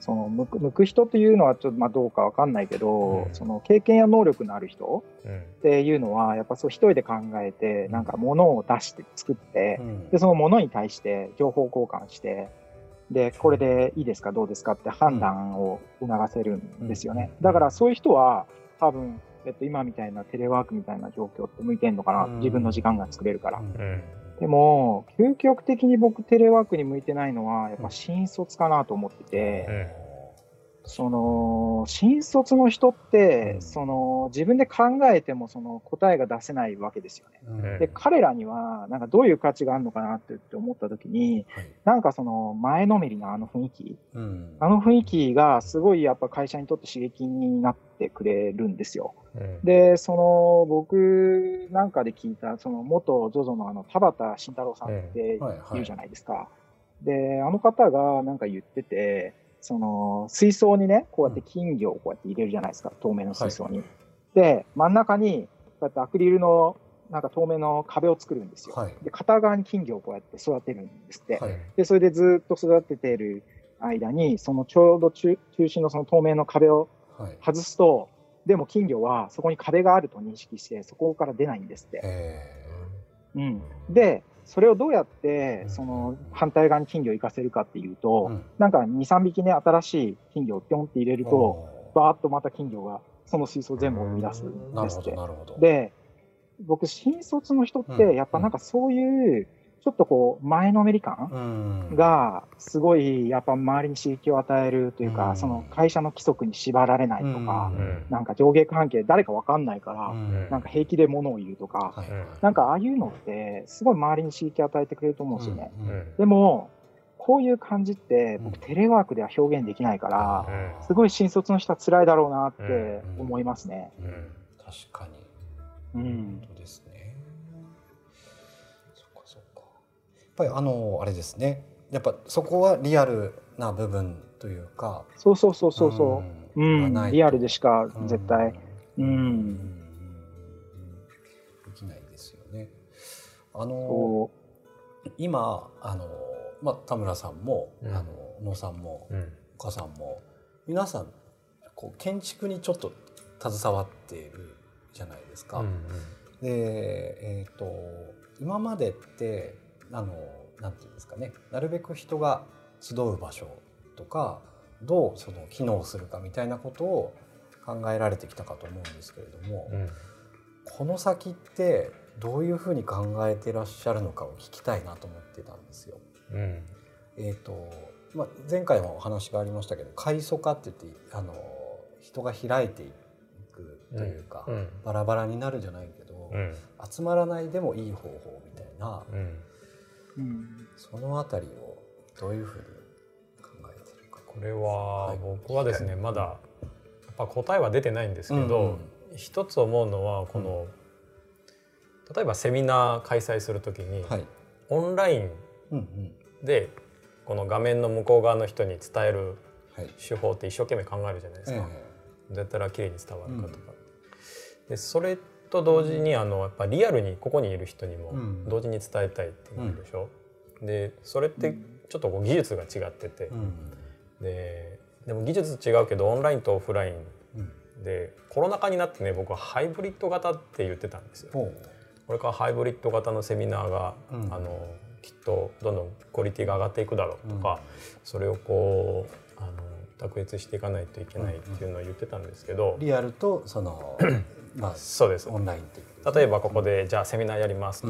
その向く向く人っていうのはちょっとまあどうかわかんないけど、うん。その経験や能力のある人うん。っていうのは、やっぱそう一人で考えて、なんか物を出して作ってう、ん。で、その物に対して情報交換して、で、これでいいですか、どうですかって判断を促せるんですよね。うん。だからそういう人は、多分、えっと、今みたいなテレワークみたいな状況って向いてんのかな、うん。自分の時間が作れるから。うんでも、究極的に僕テレワークに向いてないのは、やっぱ新卒かなと思ってて、うんその、新卒の人って、うん。その、自分で考えてもその答えが出せないわけですよね。うん。で、彼らには、なんかどういう価値があるのかなってって思った時に、はい。なんかその前のめりなあの雰囲気、うん。あの雰囲気がすごいやっぱ会社にとって刺激になってくれるんですよ。うんで、その僕なんかで聞いた、その元 ZOZO のあの田畑慎太郎さんってはいはい。言うじゃないですか。で、あの方がなんか言ってて、その水槽にね、こうやって金魚をこうやって入れるじゃないですか、透明の水槽に。で、真ん中にこうやってアクリルのなんか透明の壁を作るんですよ。はいで、片側に金魚をこうやって育てるんですって。はいで、それでずっと育てている間に、そのちょうど中中心のその透明の壁をはい外すと、でも金魚はそこに壁があると認識して、そこから出ないんですって。えうん、で、それをどうやってうん。その反対側に金魚を行かせるかっていうと、ーうん。なんか2、3匹ね、新しい金魚をピョンって入れると、おバーッとまた金魚がその水槽全部を生み出すんですって。どなるほど。で、僕、新卒の人っうん。て、やっぱなんかそういう、ちょっとこう、前のめり感うん。が、すごい、やっぱ周りに刺激を与えるというか、うん。その会社の規則に縛られないとか、うん。なんか上下関係誰かわかんないから、うん。なんか平気で物を言うとか、なんかああいうのって、すごい周りに刺激を与えてくれると思うんですよね。でも、こういう感じって、僕、うん。テレワークでは表現できないから、うん。すごい新卒の人は辛いだろうなってうん。思いますね。うん。確かに。うん。本当ですねぱりあのあれですね。やっぱそこはリアルな部分というか。そうそうそうそうそう。うん、リアルでしか絶対。ううんんできないですよね。あのそ今あの、まあ、田村さんも、うん。あの野さんもうん。岡さんも皆さんこう建築にちょっと携わっているじゃないですか。で、えー、と今までってあのなんていうんですかね。なるべく人が集う場所とかどうその機能するかみたいなことを考えられてきたかと思うんですけれども、うん。この先ってどういうふうに考えてらっしゃるのかを聞きたいなと思ってたんですよ。うん。えーとまあ、前回もお話がありましたけど階層化って言ってあの人が開いていくというか、うん。バラバラになるじゃないけど、うん。集まらないでもいい方法みたいなうん。う。うん。そのあたりをどういうふうに考えてるか。これははい。僕はですねまだやっぱ答えは出てないんですけど、一つ思うのはこの、例えばセミナー開催するときに、はい、オンラインうんうん。でこの画面の向こう側の人に伝えるはい。手法って一生懸命考えるじゃないですか、どうやったら綺麗に伝わるかとか。でそれと同時にあのやっぱリアルにここにいる人にもうん。同時に伝えたいっていうのでしょ？でそれってちょっとこう技術が違ってて、うん。ででも技術違うけどオンラインとオフラインでコロナ禍になってね僕はハイブリッド型って言ってたんですよ。これからハイブリッド型のセミナーが、うん、あのきっとどんどんクオリティが上がっていくだろうとか、うん、それをこうあの卓越していかないといけないっていうのを言ってたんですけど、リアルとその まあそうです。オンラインっていう例えばここでじゃあセミナーやりますと、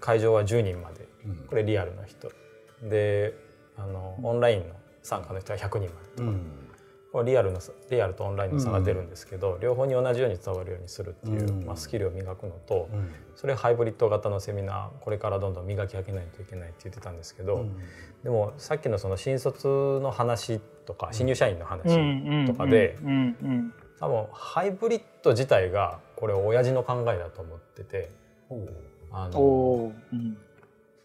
会場は10人まで、これリアルな人。であのオンラインの参加の人は100人までとか、これリアルのリアルとオンラインの差が出るんですけど、両方に同じように伝わるようにするっていう、まあ、スキルを磨くのと、それハイブリッド型のセミナーこれからどんどん磨き上げないといけないって言ってたんですけど、でもさっきのその新卒の話とか新入社員の話とかで多分ハイブリッド自体がこれ親父の考えだと思ってて。あの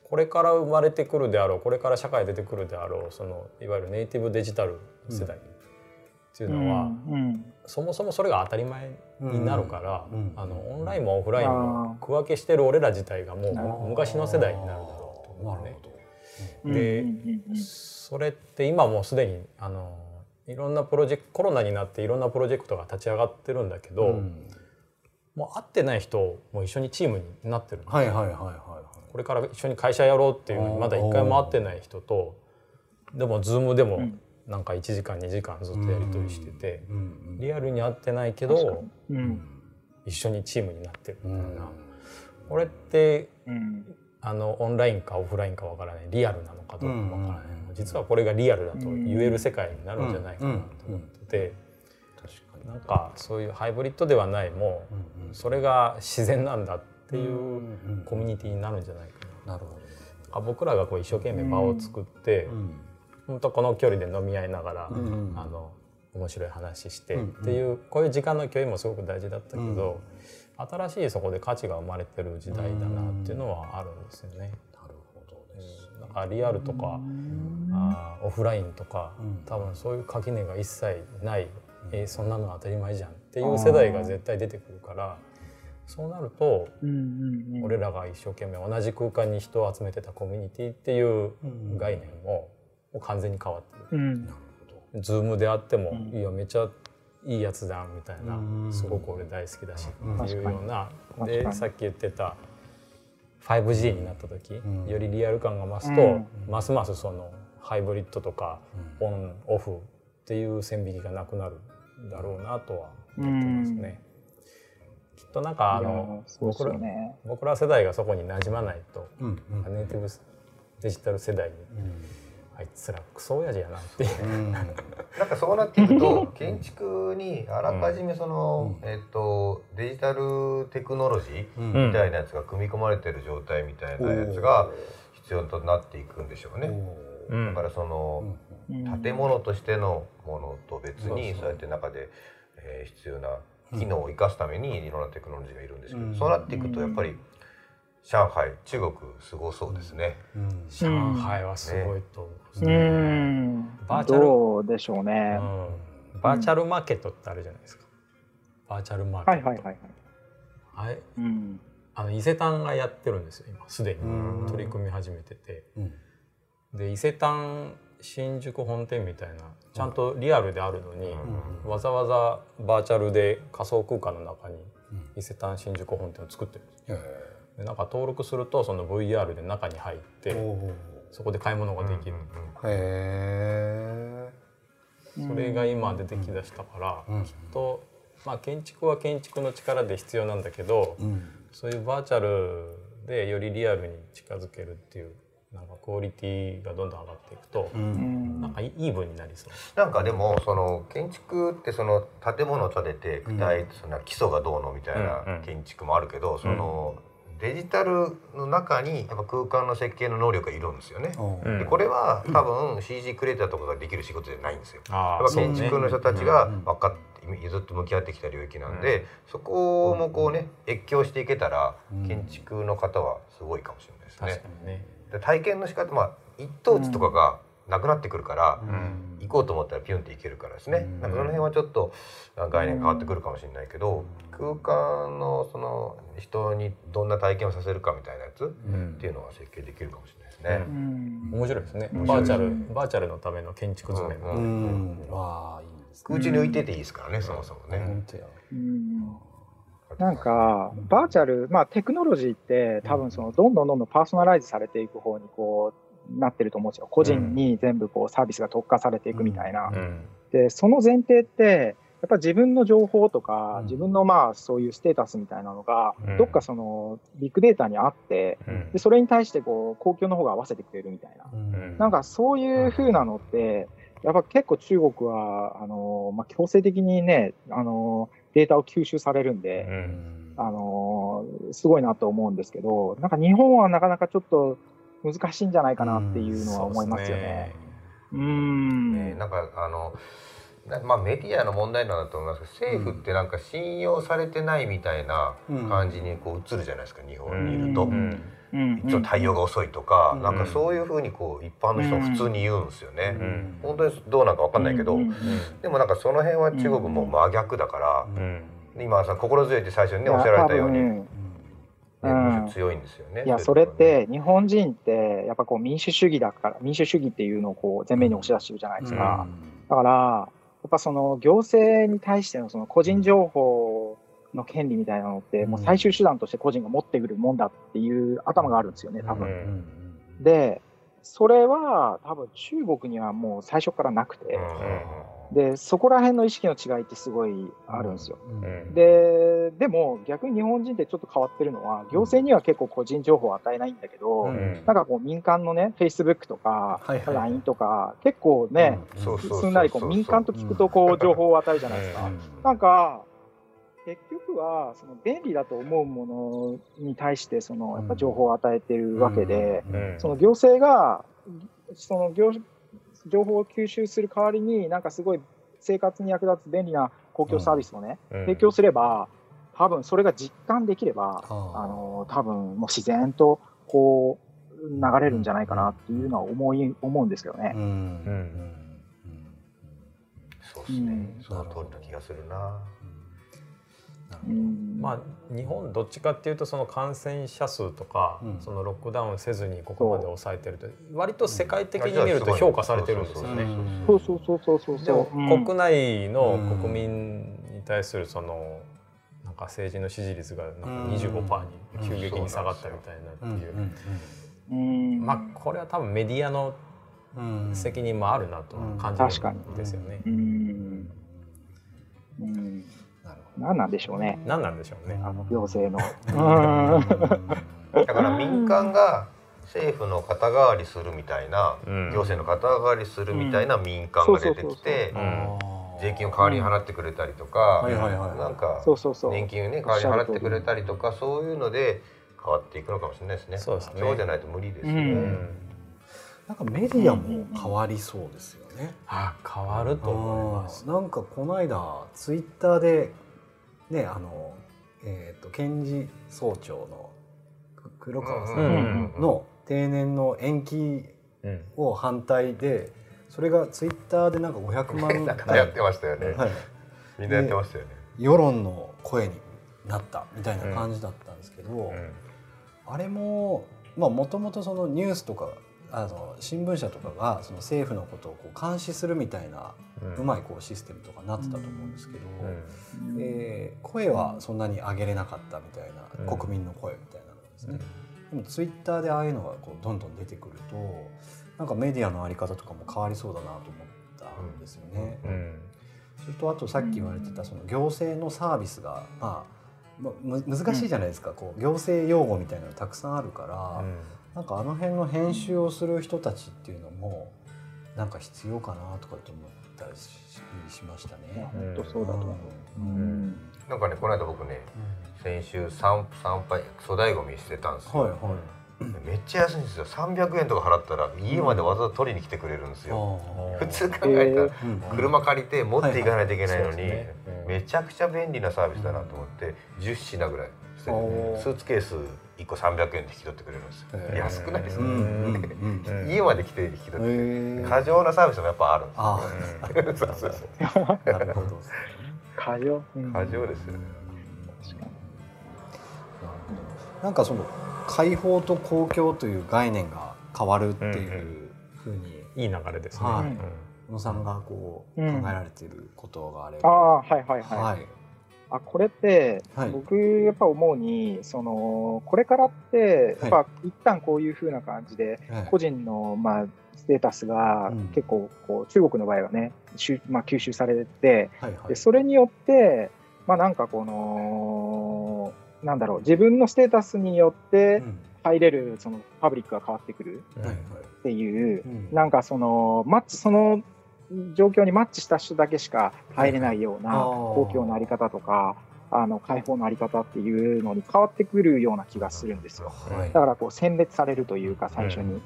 これから生まれてくるであろうこれから社会出てくるであろうそのいわゆるネイティブデジタル世代っていうのは、うん。うん、そもそもそれが当たり前になるから、うん、あのオンラインもオフラインも区分けしてる俺ら自体がもう昔の世代になるだろうと思うね。で、それって今もうすでにあのいろんなプロジェクトコロナになっていろんなプロジェクトが立ち上がってるんだけど、もう会ってない人も一緒にチームになってる。はいはいはいはいこれから一緒に会社やろうっていうのにまだ一回も会ってない人とでもズームでもなんか1時間2時間ずっとやり取りしててリアルに会ってないけど一緒にチームになってるみたいなこれってあのオンラインかオフラインかわからないリアルなのかどうかわからない実はこれがリアルだと言える世界になるんじゃないかなと思ってて。なんかそういうハイブリッドではないもうそれが自然なんだっていうコミュニティになるんじゃないかな。なるほど。僕らがこう一生懸命場を作って、本当この距離で飲み合いながら、あの面白い話してっていう、こういう時間の共有もすごく大事だったけど、新しいそこで価値が生まれてる時代だなっていうのはあるんですよね。なるほどです。だからリアルとか、あオフラインとか、多分そういう垣根が一切ない、えー、そんなの当たり前じゃんっていう世代が絶対出てくるから。そうなると、俺らが一生懸命同じ空間に人を集めてたコミュニティっていう概念ももう完全に変わってる。なるほど。ズームであっても、いやめちゃいいやつだみたいな、すごく俺大好きだしっていうような、でさっき言ってた 5G になった時、よりリアル感が増すと、ますますそのハイブリッドとかオンオフっていう線引きがなくなるだろうなとは思ってますね。きっとなんかあの、僕ら僕ら世代がそこに馴染まないと、ネイティブデジタル世代に、あいつらクソ親父やなって。いう、ん、なんかそうなっていくと建築にあらかじめその、えっとデジタルテクノロジーみたいなやつが組み込まれてる状態みたいなやつが必要となっていくんでしょうね。だからその建物としてのものと別にそうやって中で、えー、必要な機能を生かすためにいろんなテクノロジーがいるんですけど、そうなっていくとやっぱり上海中国すごそうですね、上海はすごいと思う、ね、バーチャルどうでしょうね、バーチャルマーケットってあるじゃないですか。バーチャルマーケット。はいはいはいはい、うん、あの伊勢丹がやってるんですよ今。すでに。取り組み始めてて、で伊勢丹新宿本店みたいなちゃんとリアルであるのに、わざわざバーチャルで仮想空間の中に伊勢丹新宿本店を作ってるんですでなんか登録するとその VR で中に入ってそこで買い物ができる、へそれが今出てきだしたから、きっと、まあ、建築は建築の力で必要なんだけど、そういうバーチャルでよりリアルに近づけるっていうなんかクオリティがどんどん上がっていくと、うん、なんかイーブンになりそう。なんかでもその建築ってその建物を建てて具体、うん、その基礎がどうのみたいな建築もあるけど、うん、そのデジタルの中にやっぱ空間の設計の能力がいるんですよね。でこれは多分 CG クリエイターとかができる仕事じゃないんですよ。やっぱ建築の人たちが分かってずっと向き合ってきた領域なんで、そこもこうね越境していけたら建築の方はすごいかもしれないですね。ね。体験の仕方まあ一等地とかがなくなってくるから、うん。行こうと思ったらピュンって行けるからですね、うん。なんかその辺はちょっと概念変わってくるかもしれないけど、空間のその人にどんな体験をさせるかみたいなやつうん。っていうのは設計できるかもしれないですね。うん。面白いですね。バーチャルバーチャルのための建築図面。うんうんわあいいですね空中に浮いてていいですからね、そもそもね。本当やうん。なんか、バーチャル、まあテクノロジーって多分そのどんどんどんどんパーソナライズされていく方にこうなってると思うんですよ。個人に全部こうサービスが特化されていくみたいな。うん。で、その前提って、やっぱ自分の情報とかうん、自分のまあそういうステータスみたいなのがうん、どっかそのビッグデータにあって、うん。でそれに対してこう公共の方が合わせてくれるみたいな。うん。なんかそういう風なのって、やっぱ結構中国は、あの、まあ、強制的にね、あの、データを吸収されるんうで、ん。あの、すごいなと思うんですけど、なんか日本はなかなかちょっと難しいんじゃないかなっていうのは思いますよね。うーん。ねなんかあのなまあメディアの問題なんだと思いますけど政府ってなんか信用されてないみたいな感じにこう映るじゃないですか日本にいると。うん。うん。対応が遅いとか、うん。なんかそういうふうにこう一般の人も普通に言うんですよね。うん。本当にどうなんかわかんないけど、うん。うん。でもなんかその辺は中国も真逆だから、うん。今さ心強いって最初にねおっしゃられたように、ね、強いんですよね。いや、それって日本人ってやっぱこう民主主義だから、民主主義っていうのをこう前面に押し出してるじゃないですか。だから、やっぱその行政に対してのその個人情報の権利みたいなのって、うんもう最終手段として個人が持ってくるもんだっていう頭があるんですよね、多分。うんで、それは多分中国にはもう最初からなくて、で、そこら辺の意識の違いってすごいあるんですよ。うん。で、でも逆に日本人ってちょっと変わってるのは、行政には結構個人情報を与えないんだけど、うん。なんかこう民間のね、Facebook とか、はいはい LINE とか、結構ね、すん。なりこう民間と聞くとこう情報を与えるじゃないですか。なんか、結局はその便利だと思うものに対してそのやっぱ情報を与えてるわけで、うん。その行政がその業情報を吸収する代わりになんかすごい生活に役立つ便利な公共サービスをね、うん。提供すれば多分それが実感できれば、あの多分もう自然とこう流れるんじゃないかなっていうのは思い思うんですけどね。うん。うん。そうですね、うん。その通りな気がするな。うん。まあ日本どっちかっていうとその感染者数とか、うん。そのロックダウンせずにここまで抑えてると割と世界的に見ると評価されてるんですよね。そうそうそうそうそう。でもうん。国内のうん国民に対するそのなんか政治の支持率がなんか25%に急激に下がったみたいなっていう、うん。まあこれは多分メディアの責任もあるなとは感じるんですよね。うん何なんでしょうね、何なんでしょうね。あの行政の。だから民間が政府の肩代わりするみたいな、うん行政の肩代わりするみたいな民間が出てきてうん税金を代わりに払ってくれたりとか、はいはいはいなんかそうそうそう。年金をね代わりに払ってくれたりとかそういうので変わっていくのかもしれないですね。そうですねそうじゃないと無理ですよね。うんなんかメディアも変わりそうですよね。あ変わると思います。なんかこの間ツイッターでねあのえっ、と検事総長のく黒川さうんんの定年の延期うん。を反対でそれがツイッターでなんか500万なんかやってましたよね。はい、みんなやってましたよね。世論の声になったみたいな感じだったんですけど、あれもまあもともとそのニュースとかあの新聞社とかがその政府のことをこう監視するみたいなうまいこうシステムとかなってたと思うんですけど、えー声はそんなに上げれなかったみたいな、うん。国民の声みたいなのですね。でもツイッターでああいうのがこうどんどん出てくるとなんかメディアのあり方とかも変わりそうだなと思ったんですよね。うん。それとあとさっき言われてたその行政のサービスが、まあ、まむ難しいじゃないですか、こう行政用語みたいなのたくさんあるから、なんかあの辺の編集をする人たちっていうのもなんか必要かなとかって思ったりししましたね。本当そうだと思う。うんなんかねこの間僕ね先週参参拝粗大ごみしてたんですよ。はいはい。めっちゃ安いんですよ。300円とか払ったら家までわざわざ取りに来てくれるんですよ。あ普通考えたら車借りて持っていかないといけないのにめちゃくちゃ便利なサービスだなと思って10品ぐらいスーツケース1個300円で引き取ってくれるんですよ、安くないですか、うんうんうん。う ん家まで来て引き取ってくれる。へー。過剰なサービスもやっぱあるんですあうん そうそうそう。あなるほど過剰、うん過剰ですよ。なんかその開放と公共という概念が変わるっていうふうにいい流れですね。はい。うん。小野さんがこううん。考えられていることがあれあば、あはいはいはい、はいあこれって、はい。僕やっぱ思うにそのこれからってやっぱ一旦こういう風な感じではい。個人の、まあ、ステータスがうん。結構こう中国の場合はね、まあ、吸収されてはいはい。でそれによって、まあ、なんかこのなんだろう自分のステータスによってうん。入れるそのパブリックが変わってくるはいはい。っていううん。なんかそのマッチその状況にマッチした人だけしか入れないような公共のあり方とかあの開放のあり方っていうのに変わってくるような気がするんですよ。はい。だからこう選別されるというか最初に。うん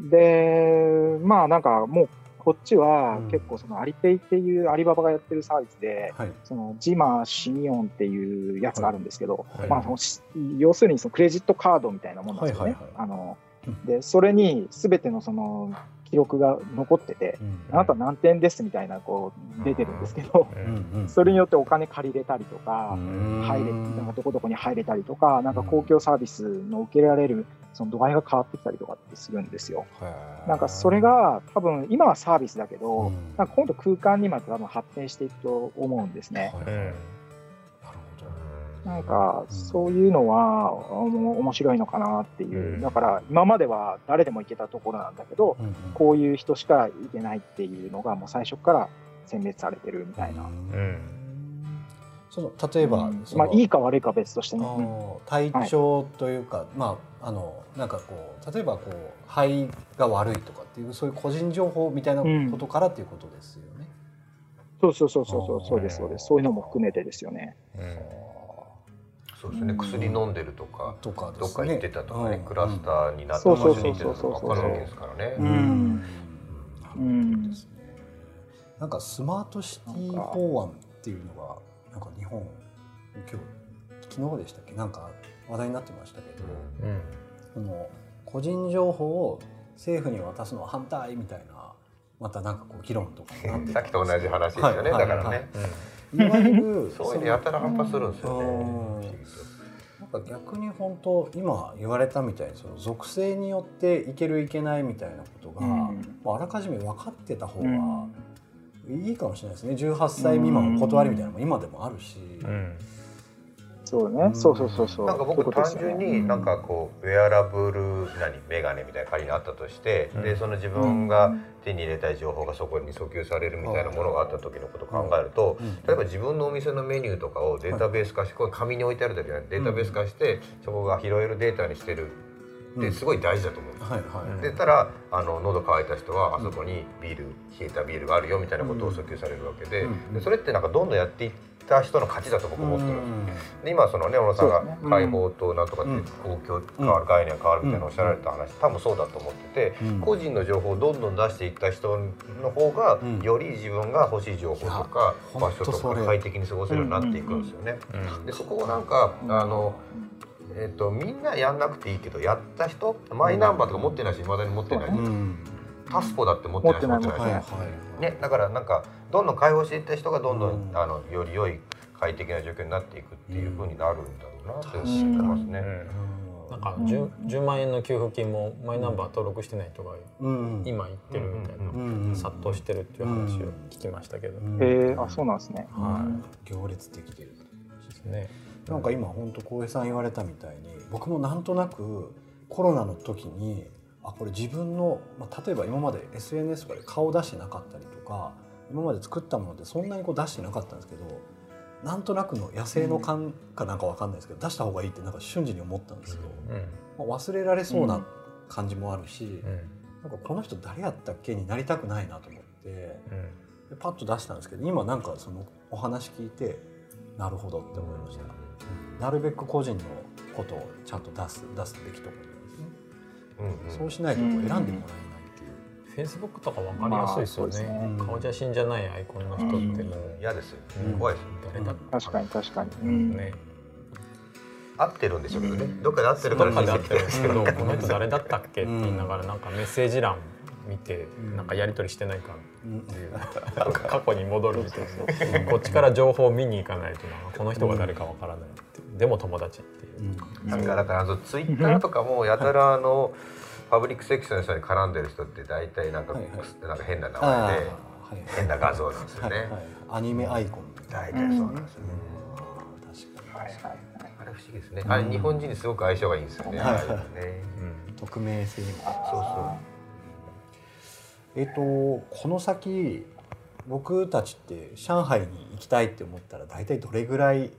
でまあなんかもうこっちはうん。結構そのアリペイっていうアリババがやってるサービスで、はい。そのジマシニオンっていうやつがあるんですけど、はい。まあそのし要するにそのクレジットカードみたいなもんなんですよね。あのうんでそれに全てのその記録が残ってて、うん。あなた何点ですみたいなこう出てるんですけど、それによってお金借りれたりとか、うん。入れなんかどこどこに入れたりとか、なんか公共サービスの受けられるその度合いが変わってきたりとかってするんですよ。なんかそれが多分今はサービスだけど、うん。なんか今度空間にまで多分発展していくと思うんですね。なんかそういうのは面白いのかなっていう、うんだから今までは誰でも行けたところなんだけど、どうんうんこういう人しか行けないっていうのがもう最初から選別されてるみたいな。うんその例えば、まあいいか悪いかは別としてあね。体調というか、まああのなんかこう例えばこう肺が悪いとかっていうそういう個人情報みたいなことからっていうことですよね。そうそうそうそうそうそうですそうです。そういうのも含めてですよね。うんそうですね。薬飲んでるとかとかね。どっか行ってたとかねうん。クラスターになった場そうそう所に行ってたとか分かるわけですからね。ううん。んうん。ですね。なんかスマートシティ法案っていうのがなんか日本今日昨日でしたっけ？なんか話題になってましたけど、うん。その個人情報を政府に渡すのは反対みたいなまたなんかこう議論とか さっきと同じ話ですよね、はい。だからね、はい。いわゆるそういうのやたら反発するんですよね、なんか逆に本当今言われたみたいにその属性によっていけるいけないみたいなことが、うん。まああらかじめ分かってた方がうん。いいかもしれないですね。18歳未満お断りみたいなのも今でもあるし、うんそうね。うん。そうそうそうそう。なんか僕単純になんかこうウェアラブル何メガネみたいな仮にあったとして、うん。でその自分が手に入れたい情報がそこに訴求されるみたいなものがあった時のことを考えると、うん。例えば自分のお店のメニューとかをデータベース化して、これ紙に置いてあるだけじゃなくてデータベース化して、そこが拾えるデータにしてる。ってすごい大事だと思う。んです。はいはい、でたらあの喉乾いた人はあそこにビール冷えたビールがあるよみたいなことを訴求されるわけで,、うん。でそれってなんかどんどんやっていった人の勝ちだと僕思ってるんで今そのね小野さんが解放となんとかってうん。公共変わる概念が変わるみたいなおっしゃられた話多分そうだと思っててうん。個人の情報をどんどん出していった人の方がうん。より自分が欲しい情報とか場所とか快適に過ごせるようになっていくんですよね。うん。でそこをなんかあのえっとみんなやんなくていいけどやった人マイナンバーとか持ってないしいまだに持ってないうタスポだって持ってないしはい。ね、だからなんかどんどん解放していった人がどんどん、うん。あのより良い快適な状況になっていくっていう風になるんだろうなって確思ってますね。うん。なんか 10, 10万円の給付金もマイナンバー登録してない人がうん。今言ってるみたいな、うん殺到してるっていう話を聞きましたけど、うん。へえあそうなんですね。は行列できてるいですね。なんか今本当浩平さん言われたみたいに僕もなんとなくコロナの時にあこれ自分の、まあ、例えば今まで SNS とかで顔出してなかったりとか今まで作ったものでそんなにこう出してなかったんですけどなんとなくの野生の感かなんかわかんないですけど、出した方がいいってなんか瞬時に思ったんですよ、うん。まあ、忘れられそうな感じもあるし、うん。なんかこの人誰やったっけになりたくないなと思ってうん。でパッと出したんですけど今なんかそのお話聞いてなるほどって思いました、なるべく個人のことをちゃんと出す出すべきところですね、うんうん。そうしないと選んでもらフェイスブックとかわかりやすいですよね,、まあね。顔写真じゃないアイコンの人って。もう嫌ですよ、うん。怖いですよ誰だうん。確かに確かに。ううん。んね。合ってるんでしょうけどね、どっかで合ってるどからっかであってる。ん。ですけど、うんこの人誰だったっけ？って言いながらなんかメッセージ欄見てうん。なんかやり取りしてないかうんっていう。なん。か 過去に戻るみたいな。こっちから情報を見に行かないとこの人が誰かわからないってでも友達っていう。う。ん。なんかだからあのツイッターとかもやたらあのパブリックセクションの人に絡んでる人って大体なんか、はいはいなんか変な名前ではい変な画像なんですよね。はいはいアニメアイコンみたい大体そうなんですよね。な確かにはい。あれ不思議ですね。あれ日本人にすごく相性がいいんですよね。はいああいうのね。うん匿名性もそうそう。えっ、とこの先僕たちって上海に行きたいって思ったら大体どれぐらい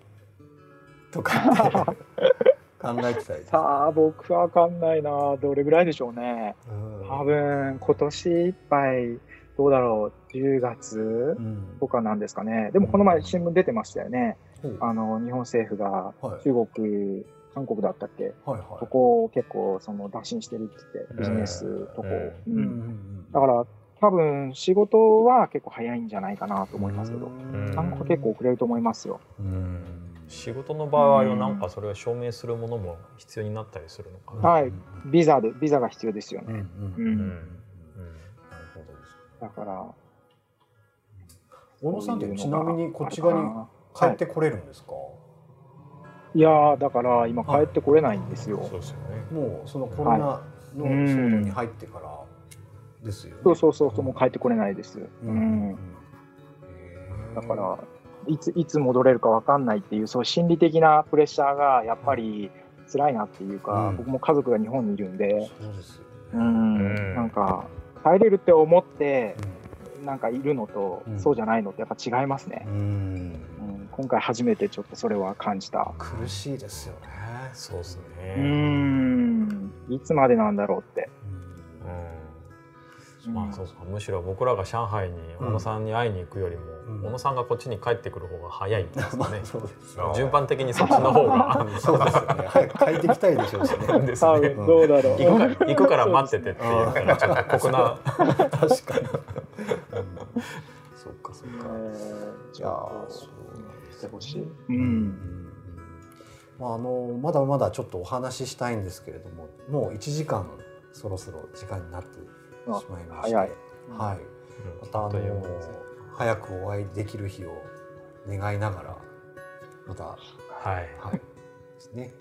とかって 考えてたりさあ、僕はわかんない。な。どれぐらいでしょうね。うん。多分、今年いっぱい、どうだろう、10月うん。とかなんですかね。でも、この前新聞出てましたよね。ほう。あの、日本政府がはい。中国、韓国だったっけ？はいはい。そこを結構、その、打診してるって言って、ビジネスとこ。えううんうんん。だから、多分、仕事は結構早いんじゃないかなと思いますけど、ん。韓国は結構遅れると思いますよ。うん仕事の場合はなんかそれを証明するものも必要になったりするのかな。はい。ビザで、ビザが必要ですよね。うんうんなるほどですだから、小野さんってちなみにこっち側側に帰ってこれるんですか、い。やーだから今帰ってこれないんですよ。そうですよね。もうそのコロナの騒動に入ってからですよね、そうそうそうそう、もう帰ってこれないです。ううんん。だから、いつ、いつ戻れるかわかんないっていう、そう心理的なプレッシャーがやっぱり辛いなっていうか、うん。僕も家族が日本にいるんで、そうですうん、うん。なんか、帰れるって思って、うなんかいるのと、うん。そうじゃないのってやっぱ違いますね。んうん。うん、今回初めてちょっとそれは感じた。苦しいですよね。そうですうね。ん、いつまでなんだろうって。うんまあそうそうむしろ僕らが上海に小野さんに会いに行くよりも、うん。小野さんがこっちに帰ってくる方が早いんですかね。順番的にそっちの方が。そうですよね。早く帰ってきたいでしょうしね。ですね。どうだろう。行くから行くから待っててっていうからちょっと酷な。確かに、うん、そっかそっか。えーじゃあそうしてほしい。う。うん。ん。まああのまだまだちょっとお話ししたいんですけれどももう1時間そろそろ時間になってしまいまして。早い。はい。またあの早くお会いできる日を願いながらまたははい。いですね。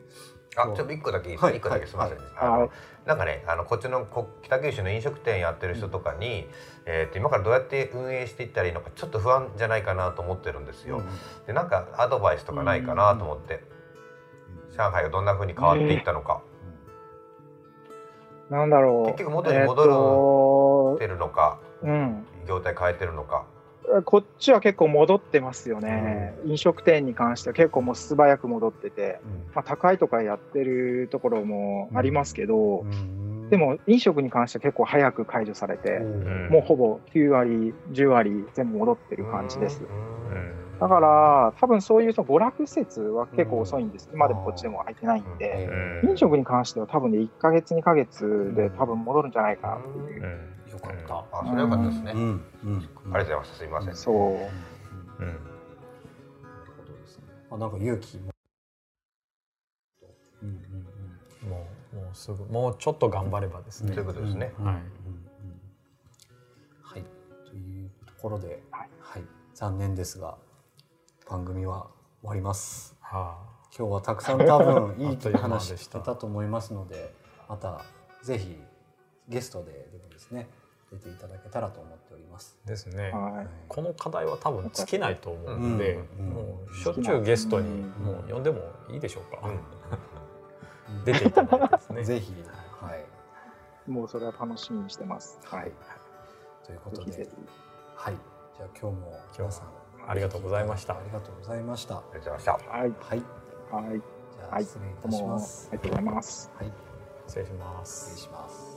あ、ちょっと一個だけ一個だけすみません。はい。あのはい。なんかね、あのこっちのこ北九州の飲食店やってる人とかに、えっと今からどうやって運営していったらいいのかちょっと不安じゃないかなと思ってるんですよ。で、なんかアドバイスとかないかなと思って、上海がどんな風に変わっていったのか、なんだろう。結局元に戻ってるのか、とうん。業態変えてるのか。こっちは結構戻ってますよね。飲食店に関しては結構もう素早く戻ってて、まあ、高いとかやってるところもありますけど、でも飲食に関しては結構早く解除されて、んもうほぼ9割、10割全部戻ってる感じです。うんだから、多分そういうその娯楽施設は結構遅いんです。今でもこっちでも空いてないんで、うん飲食に関しては多分ね、1ヶ月、2ヶ月で多分戻るんじゃないかなっていう。うんよかったあ、それは良かったですね。うんうんありがとうございます。すみません。そう。うんなるほどですね。あなんか勇気も。うんうんもうもうすぐもうちょっと頑張ればですね。そういうことですね。うん。はいうんうんはい。というところで、はいはい、残念ですが番組は終わります。は今日はたくさん多分いいという間話でした聞けたと思いますので、またぜひゲストででもですね出ていただけたらと思っております。あですね。はい。この課題は多分尽きないと思うので、うんうんもうしょっちゅうゲストにうんもう呼んでもいいでしょうか。うん 出ていただいてですね。ぜひ、はい、もうそれは楽しみにしてます。はい。ということでぜひぜひ。はい、じゃあ今日も皆さんありがとうございましたありがとうございました。ありがとうございました。はい。はい、はい。じゃあはい失礼いたします。ありがとうございます。はい、失礼しま失礼す。します。